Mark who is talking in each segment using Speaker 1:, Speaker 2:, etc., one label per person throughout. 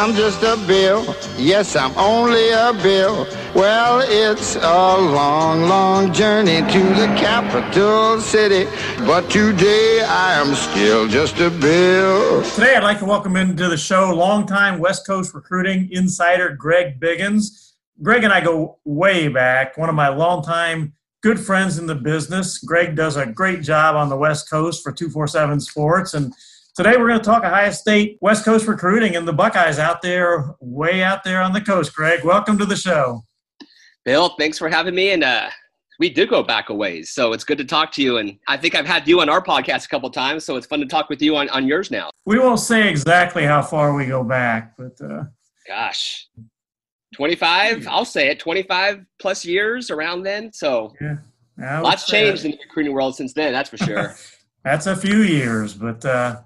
Speaker 1: I'm just a bill. Yes, I'm only a bill. Well, it's a long, long journey to the capital city. But today I am still just a bill.
Speaker 2: Today, I'd like to welcome into the show longtime West Coast recruiting insider Greg Biggins. Greg and I go way back, one of my longtime good friends in the business. Greg does a great job on the West Coast for 247 Sports. And Today we're going to talk Ohio State West Coast recruiting and the Buckeyes out there, way out there on the coast. Greg, welcome to the show.
Speaker 3: Bill, thanks for having me. And uh, we did go back a ways, so it's good to talk to you. And I think I've had you on our podcast a couple times, so it's fun to talk with you on, on yours now.
Speaker 2: We won't say exactly how far we go back, but uh,
Speaker 3: gosh, 25, I'll say it, 25 plus years around then. So yeah, lots changed in the recruiting world since then, that's for sure.
Speaker 2: that's a few years, but uh,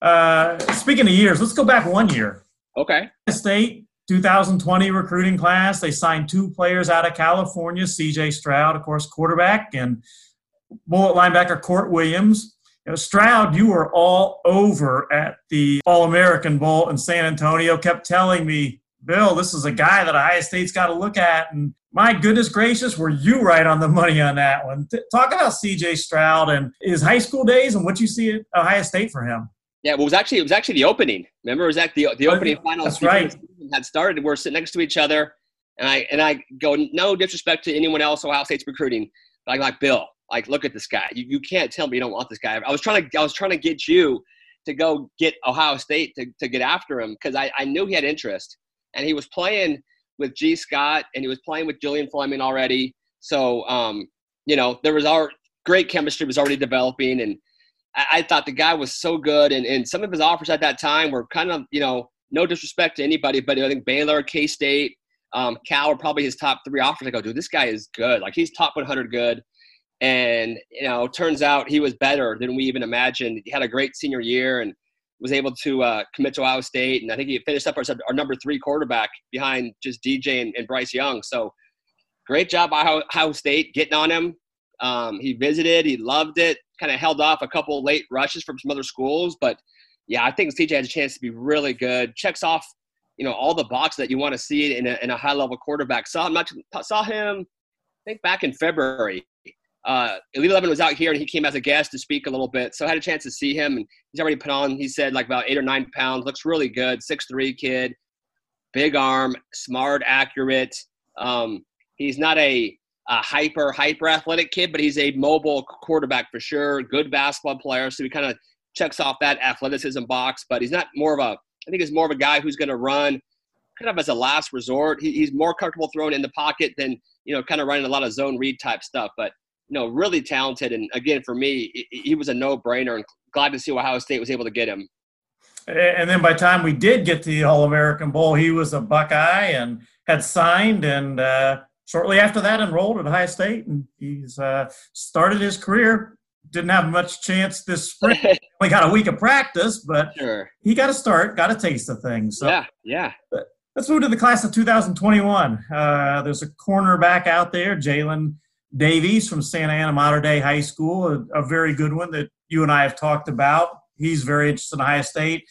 Speaker 2: uh, speaking of years, let's go back one year.
Speaker 3: Okay.
Speaker 2: State 2020 recruiting class. They signed two players out of California: C.J. Stroud, of course, quarterback, and bullet linebacker Kourt Williams. You know, Stroud, you were all over at the All American Bowl in San Antonio. Kept telling me, Bill, this is a guy that Ohio State's got to look at. And my goodness gracious, were you right on the money on that one? Talk about C.J. Stroud and his high school days and what you see at Ohio State for him.
Speaker 3: Yeah, well, it was actually it was actually the opening. Remember, it was at the the oh, opening oh, final.
Speaker 2: That's right.
Speaker 3: Had started. We're sitting next to each other, and I and I go, no disrespect to anyone else Ohio State's recruiting, but I like Bill. Like, look at this guy. You, you can't tell me you don't want this guy. I was trying to I was trying to get you to go get Ohio State to, to get after him because I, I knew he had interest, and he was playing with Gee Scott and he was playing with Julian Fleming already. So um, you know, there was our great chemistry was already developing and I, I thought the guy was so good, and, and some of his offers at that time were kind of, you know, no disrespect to anybody, but I think Baylor, K State, um, Cal are probably his top three offers. I go, dude, this guy is good. Like he's top 100 good. And, you know, turns out he was better than we even imagined. He had a great senior year and was able to uh, commit to Ohio State. And I think he finished up our, our number three quarterback behind just DJ and, and Bryce Young. So great job by Ohio State getting on him. Um, he visited, he loved it, kind of held off a couple late rushes from some other schools. But yeah, I think CJ has a chance to be really good. Checks off, you know, all the boxes that you want to see in a, in a high level quarterback. Saw him, saw him, I think back in February. Uh, Elite Eleven was out here and he came as a guest to speak a little bit. So I had a chance to see him and he's already put on, he said like about eight or nine pounds, looks really good. Six three kid, big arm, smart, accurate. Um, he's not a a hyper, hyper athletic kid, but he's a mobile quarterback for sure. Good basketball player. So he kind of checks off that athleticism box, but he's not more of a, I think he's more of a guy who's going to run kind of as a last resort. He, he's more comfortable throwing in the pocket than, you know, kind of running a lot of zone read type stuff, but, you know, really talented. And again, for me, he was a no brainer and glad to see Ohio State was able to get him.
Speaker 2: And then by the time we did get to the All American Bowl, he was a Buckeye and had signed and, uh, shortly after that enrolled at Ohio State, and he's uh, started his career. Didn't have much chance this spring. We got a week of practice, but
Speaker 3: sure.
Speaker 2: he got a start, got a taste of things. So,
Speaker 3: yeah, yeah.
Speaker 2: Let's move to the class of 2021. Uh, there's a cornerback out there, Jalen Davies from Santa Ana Mater Dei High School, a, a, very good one that you and I have talked about. He's very interested in Ohio State.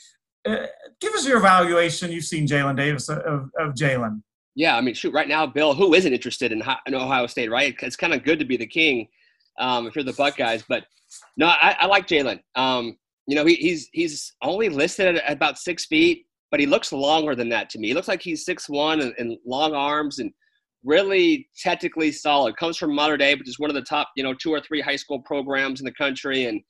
Speaker 2: Uh, give us your evaluation. You've seen Jalen Davis of, of Jalen.
Speaker 3: Yeah, I mean, shoot, right now, Bill, who isn't interested in, in Ohio State, right? It's kind of good to be the king um, if you're the Buckeyes. But no, I, I like Jalen. Um, you know, he, he's he's only listed at about six feet, but he looks longer than that to me. He looks like he's six one and, and long arms and really technically solid. Comes from Mater Dei, which is one of the top, you know, two or three high school programs in the country, and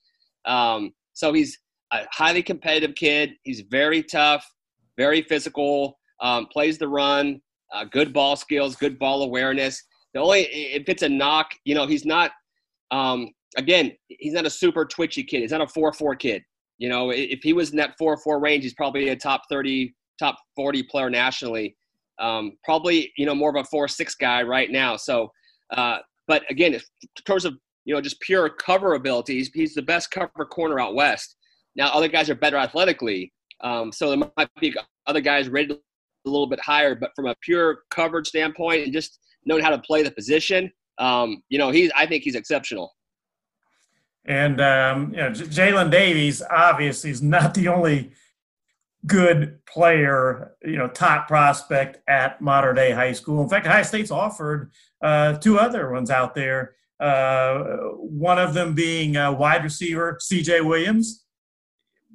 Speaker 3: um, so he's a highly competitive kid. He's very tough, very physical. Um, plays the run uh, good ball skills, good ball awareness. The only if it's a knock, you know, he's not. Um, again, he's not a super twitchy kid. He's not a four-four kid. You know, if he was in that four-four range, he's probably a top thirty, top forty player nationally. Um, probably, you know, more of a four-six guy right now. So, uh, but again, in terms of you know just pure cover ability, he's, he's the best cover corner out west. Now, other guys are better athletically, um, so there might be other guys rated a little bit higher, but from a pure coverage standpoint and just knowing how to play the position, um, you know, he's I think he's exceptional.
Speaker 2: And um, you know, Jalen Davies obviously is not the only good player, you know, top prospect at Mater Dei High School. In fact, Ohio State's offered uh, two other ones out there. Uh, one of them being uh, wide receiver C.J. Williams.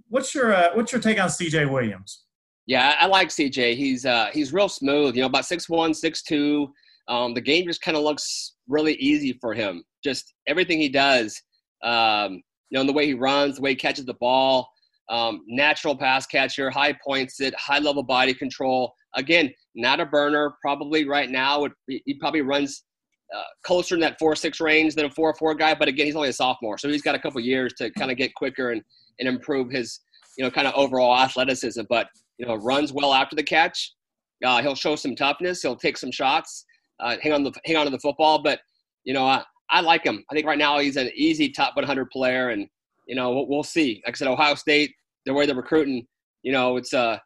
Speaker 2: What's your uh, what's your take on C.J. Williams?
Speaker 3: Yeah, I like C.J. He's uh, he's real smooth. You know, about six one, six two. Um, the game just kind of looks really easy for him. Just everything he does, um, you know, the way he runs, the way he catches the ball um, natural pass catcher, high points it, high level body control. Again, not a burner. Probably right now, it, he probably runs uh, closer in that four six range than a four four guy. But again, he's only a sophomore, so he's got a couple years to kind of get quicker and and improve his you know kind of overall athleticism. But you know, runs well after the catch. Uh, he'll show some toughness. He'll take some shots. Uh, hang on the hang on to the football. But you know, I, I like him. I think right now he's an easy top 100 player, and you know, we'll, we'll see. Like I said, Ohio State, the way they're recruiting, you know, it's uh,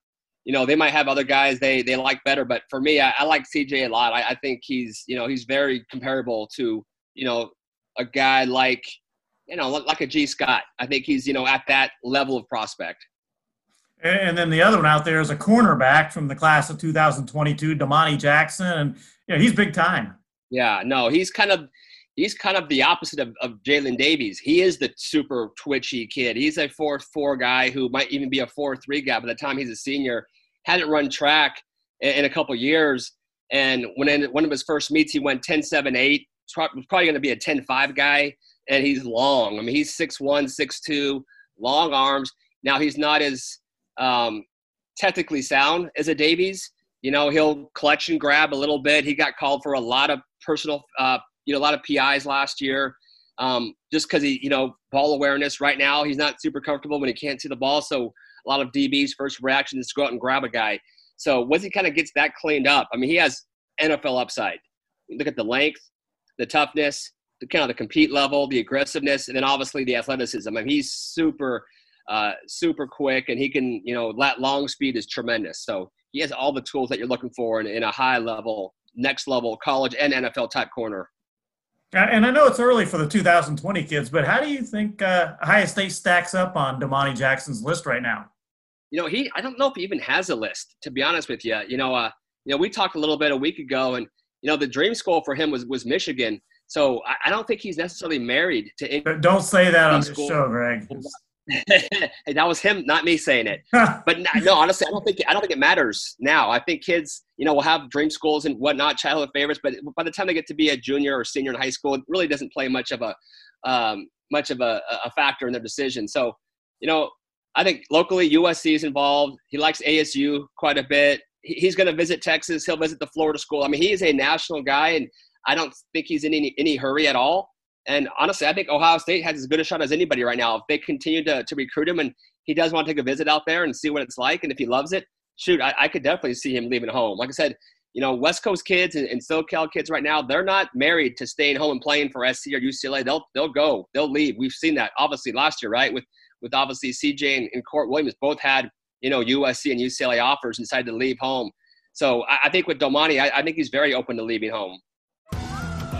Speaker 3: you know, they might have other guys they they like better, but for me, I, I like CJ a lot. I, I think he's, you know, he's very comparable to, you know, a guy like, you know, like a Gee Scott. I think he's, you know, at that level of prospect.
Speaker 2: And then the other one out there is a cornerback from the class of 2022, Domani Jackson, and you know, he's big time.
Speaker 3: Yeah, no, he's kind of he's kind of the opposite of, of Jalen Davies. He is the super twitchy kid. He's a four four guy who might even be a four three guy by the time he's a senior. Hadn't run track in, in a couple years, and when in one of his first meets, he went 10 7 8. Was probably going to be a 10 5 guy, and he's long. I mean, he's 6'1, 6'2, long arms. Now, he's not as um, technically sound as a Davies. You know, he'll clutch and grab a little bit. He got called for a lot of personal uh, you know, a lot of PIs last year. Um, just because he, you know, ball awareness right now, he's not super comfortable when he can't see the ball. So a lot of DBs' first reaction is to go out and grab a guy. So once he kind of gets that cleaned up, I mean, he has NFL upside. Look at the length, the toughness, the kind of the compete level, the aggressiveness, and then obviously the athleticism. I mean, he's super, uh, super quick, and he can, you know, that long speed is tremendous. So he has all the tools that you're looking for in, in a high level, next level college and NFL type corner.
Speaker 2: Uh, and I know it's early for the 2020 kids, but how do you think uh, Ohio State stacks up on Domani Jackson's list right now?
Speaker 3: You know, he I don't know if he even has a list. To be honest with you, you know, uh, you know, we talked a little bit a week ago, and you know, the dream school for him was was Michigan. So I, I don't think he's necessarily married to. Any
Speaker 2: don't say that on the show, Greg.
Speaker 3: hey, that was him, not me saying it. but no, honestly, I don't think I don't think it matters now. I think kids, you know, will have dream schools and whatnot, childhood favorites. But by the time they get to be a junior or senior in high school, it really doesn't play much of a um, much of a, a factor in their decision. So, you know, I think locally USC is involved. He likes ASU quite a bit. He's going to visit Texas. He'll visit the Florida school. I mean, he is a national guy, and I don't think he's in any, any hurry at all. And honestly, I think Ohio State has as good a shot as anybody right now. If they continue to, to recruit him and he does want to take a visit out there and see what it's like, and if he loves it, shoot, I, I could definitely see him leaving home. Like I said, you know, West Coast kids and, and SoCal kids right now, they're not married to staying home and playing for SC or UCLA. They'll they'll go, they'll leave. We've seen that obviously last year, right? With with obviously CJ and, and Kourt Williams both had you know USC and UCLA offers and decided to leave home. So I, I think with Domani, I, I think he's very open to leaving home.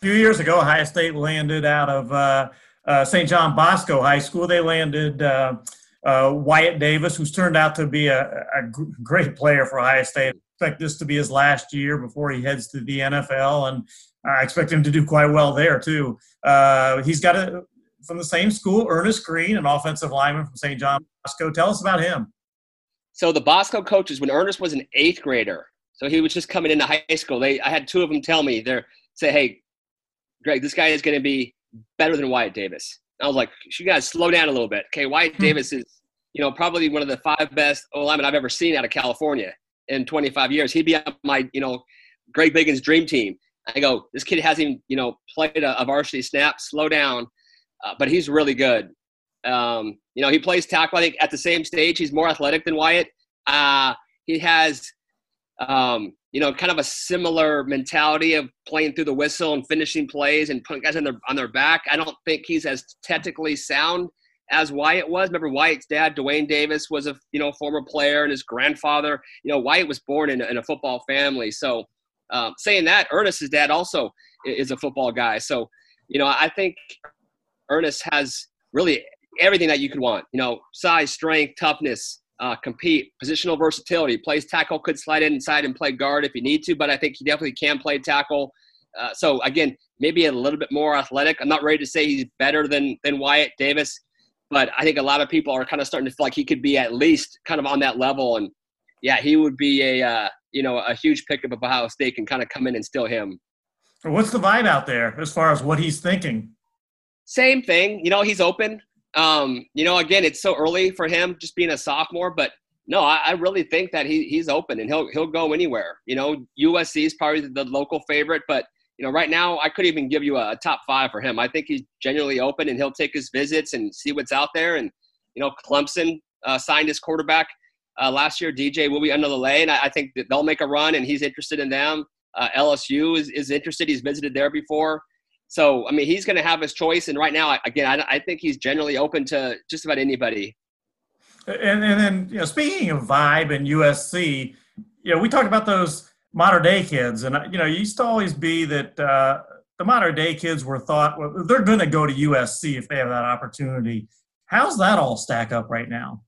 Speaker 2: Few years ago, Ohio State landed out of uh, uh, St. John Bosco High School. They landed uh, uh Wyatt Davis, who's turned out to be a, a, great player for Ohio State. I expect this to be his last year before he heads to the NFL, and I expect him to do quite well there too. Uh, he's got a from the same school, Earnest Greene, an offensive lineman from St. John Bosco. Tell us about him.
Speaker 3: So the Bosco coaches, when Earnest was an eighth grader, so he was just coming into high school. They, I had two of them tell me, they're say, "Hey, Greg, this guy is going to be better than Wyatt Davis. I was like, you guys slow down a little bit. Okay, Wyatt hmm. Davis is, you know, probably one of the five best O linemen I've ever seen out of California in 25 years. He'd be on my, you know, Greg Biggins' dream team. I go, this kid hasn't even, you know, played a, a varsity snap. Slow down, uh, but he's really good. Um, you know, he plays tackle. I think at the same stage, he's more athletic than Wyatt. Uh, he has, um, you know, kind of a similar mentality of playing through the whistle and finishing plays and putting guys on their on their back. I don't think he's as technically sound as Wyatt was. Remember Wyatt's dad, Duane Davis, was a you know former player, and his grandfather. You know, Wyatt was born in, in a football family. So, um, saying that, Earnest's dad also is a football guy. So, you know, I think Earnest has really everything that you could want. You know, size, strength, toughness, uh, compete, positional versatility. Plays tackle, could slide inside and play guard if you need to, but I think he definitely can play tackle. Uh, so again, maybe a little bit more athletic. I'm not ready to say he's better than than Wyatt Davis, but I think a lot of people are kind of starting to feel like he could be at least kind of on that level. And yeah, he would be a uh, you know a huge pickup of Ohio State can kind of come in and steal him.
Speaker 2: What's the vibe out there as far as what he's thinking?
Speaker 3: Same thing. You know, he's open. Um, you know, again, it's so early for him just being a sophomore, but no, I, I, really think that he, he's open and he'll he'll go anywhere. You know, USC is probably the local favorite, but you know, right now I couldn't even give you a, a top five for him. I think he's genuinely open and he'll take his visits and see what's out there. And you know, Clemson uh, signed his quarterback uh, last year. DJ Uiagalelei. I, I think that they'll make a run, and he's interested in them. Uh, LSU is, is interested. He's visited there before. So, I mean, he's going to have his choice. And right now, again, I, I, think he's generally open to just about anybody.
Speaker 2: And, and then, you know, speaking of vibe and USC, you know, we talked about those Mater Dei kids. And, you know, it used to always be that uh, the Mater Dei kids were thought, well, they're going to go to USC if they have that opportunity. How's that all stack up right now?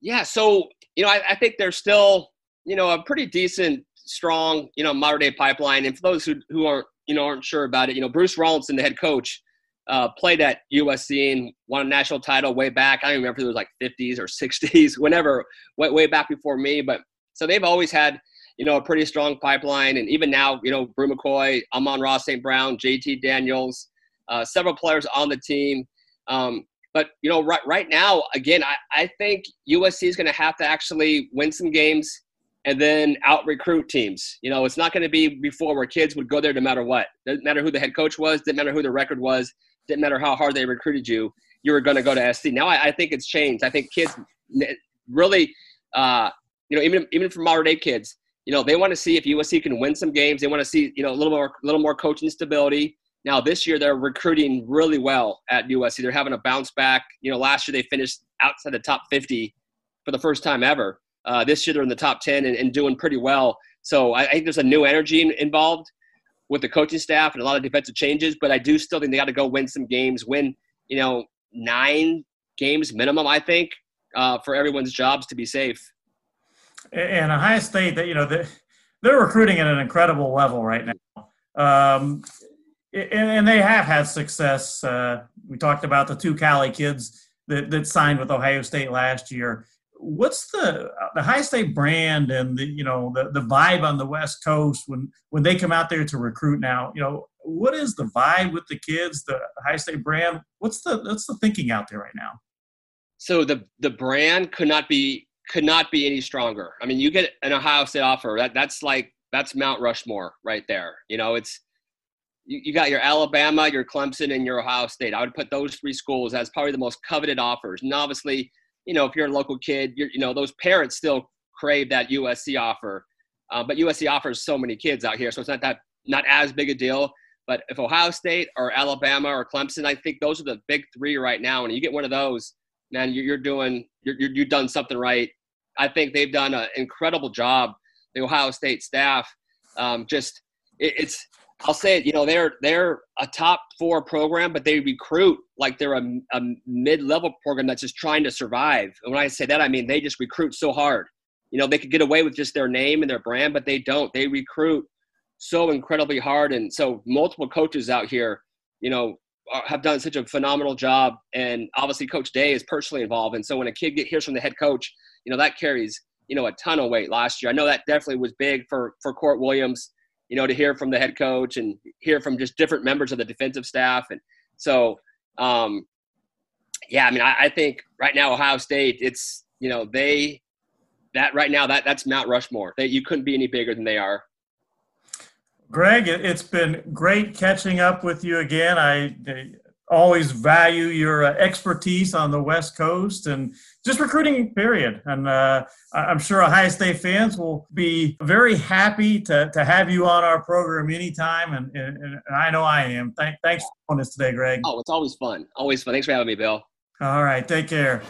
Speaker 3: Yeah. So, you know, I, I think there's still, you know, a pretty decent, strong, you know, Mater Dei pipeline. And for those who, who aren't you know aren't sure about it, you know Bruce Rollinson, the head coach, uh, played at USC and won a national title way back. I don't remember if it was like 50s or 60s, whenever, way, way back before me. But so they've always had you know a pretty strong pipeline, and even now, you know Bru McCoy, Amon-Ra St. Brown, JT Daniels, uh, several players on the team. Um, but you know, right right now, again, I, I think USC is going to have to actually win some games and then out recruit teams. You know, it's not going to be before where kids would go there no matter what. Doesn't matter who the head coach was, didn't matter who the record was, didn't matter how hard they recruited you, you were going to go to SC. Now I, I think it's changed. I think kids really, uh, you know, even even for Mater Dei kids, you know, they want to see if USC can win some games. They want to see, you know, a little more, little more coaching stability. Now this year they're recruiting really well at USC. They're having a bounce back. You know, last year they finished outside the top 50 for the first time ever. Uh, this year they're in the top 10 and, and doing pretty well. So I, I, think there's a new energy in, involved with the coaching staff and a lot of defensive changes, but I do still think they got to go win some games, win, you know, nine games minimum, I think, uh, for everyone's jobs to be safe.
Speaker 2: And Ohio State, that you know, they're, recruiting at an incredible level right now. Um, and, and, they have had success. Uh, we talked about the two Cali kids that, that signed with Ohio State last year what's the uh, the high state brand and the you know the, the vibe on the west coast when when they come out there to recruit now? You know what is the vibe with the kids the high state brand? What's the what's the thinking out there right now?
Speaker 3: So the the brand could not be could not be any stronger. I mean you get an ohio state offer that that's like that's mount rushmore right there. You know it's you, you got your alabama your clemson and your ohio state. I would put those three schools as probably the most coveted offers. And obviously you know, if you're a local kid, you're, you know, those parents still crave that USC offer. Uh, but USC offers so many kids out here, so it's not that not as big a deal. But if Ohio State or Alabama or Clemson, I think those are the big three right now. And you get one of those, man, you're, you're doing you're, you're you've done something right. I think they've done an incredible job. The Ohio State staff, um, just it, it's I'll say it. You know, they're they're a top four program, but they recruit like they're a, a mid level program that's just trying to survive. And when I say that, I mean they just recruit so hard. You know, they could get away with just their name and their brand, but they don't. They recruit so incredibly hard, and so multiple coaches out here, you know, have done such a phenomenal job. And obviously, Coach Day is personally involved. And so when a kid get, hears from the head coach, you know, that carries you know a ton of weight last year. I know that definitely was big for for Kourt Williams you know, to hear from the head coach and hear from just different members of the defensive staff. And so, um, yeah, I mean, I, I think right now Ohio State, it's you know they that right now that that's Mount Rushmore. That you couldn't be any bigger than they are.
Speaker 2: Greg, it's been great catching up with you again. I always value your uh, expertise on the West Coast and just recruiting, period. And uh, I'm sure Ohio State fans will be very happy to, to have you on our program anytime. And, and, and I know I am. Thank, thanks for doing this today, Greg.
Speaker 3: Oh, it's always fun. Always fun. Thanks for having me, Bill.
Speaker 2: All right. Take care.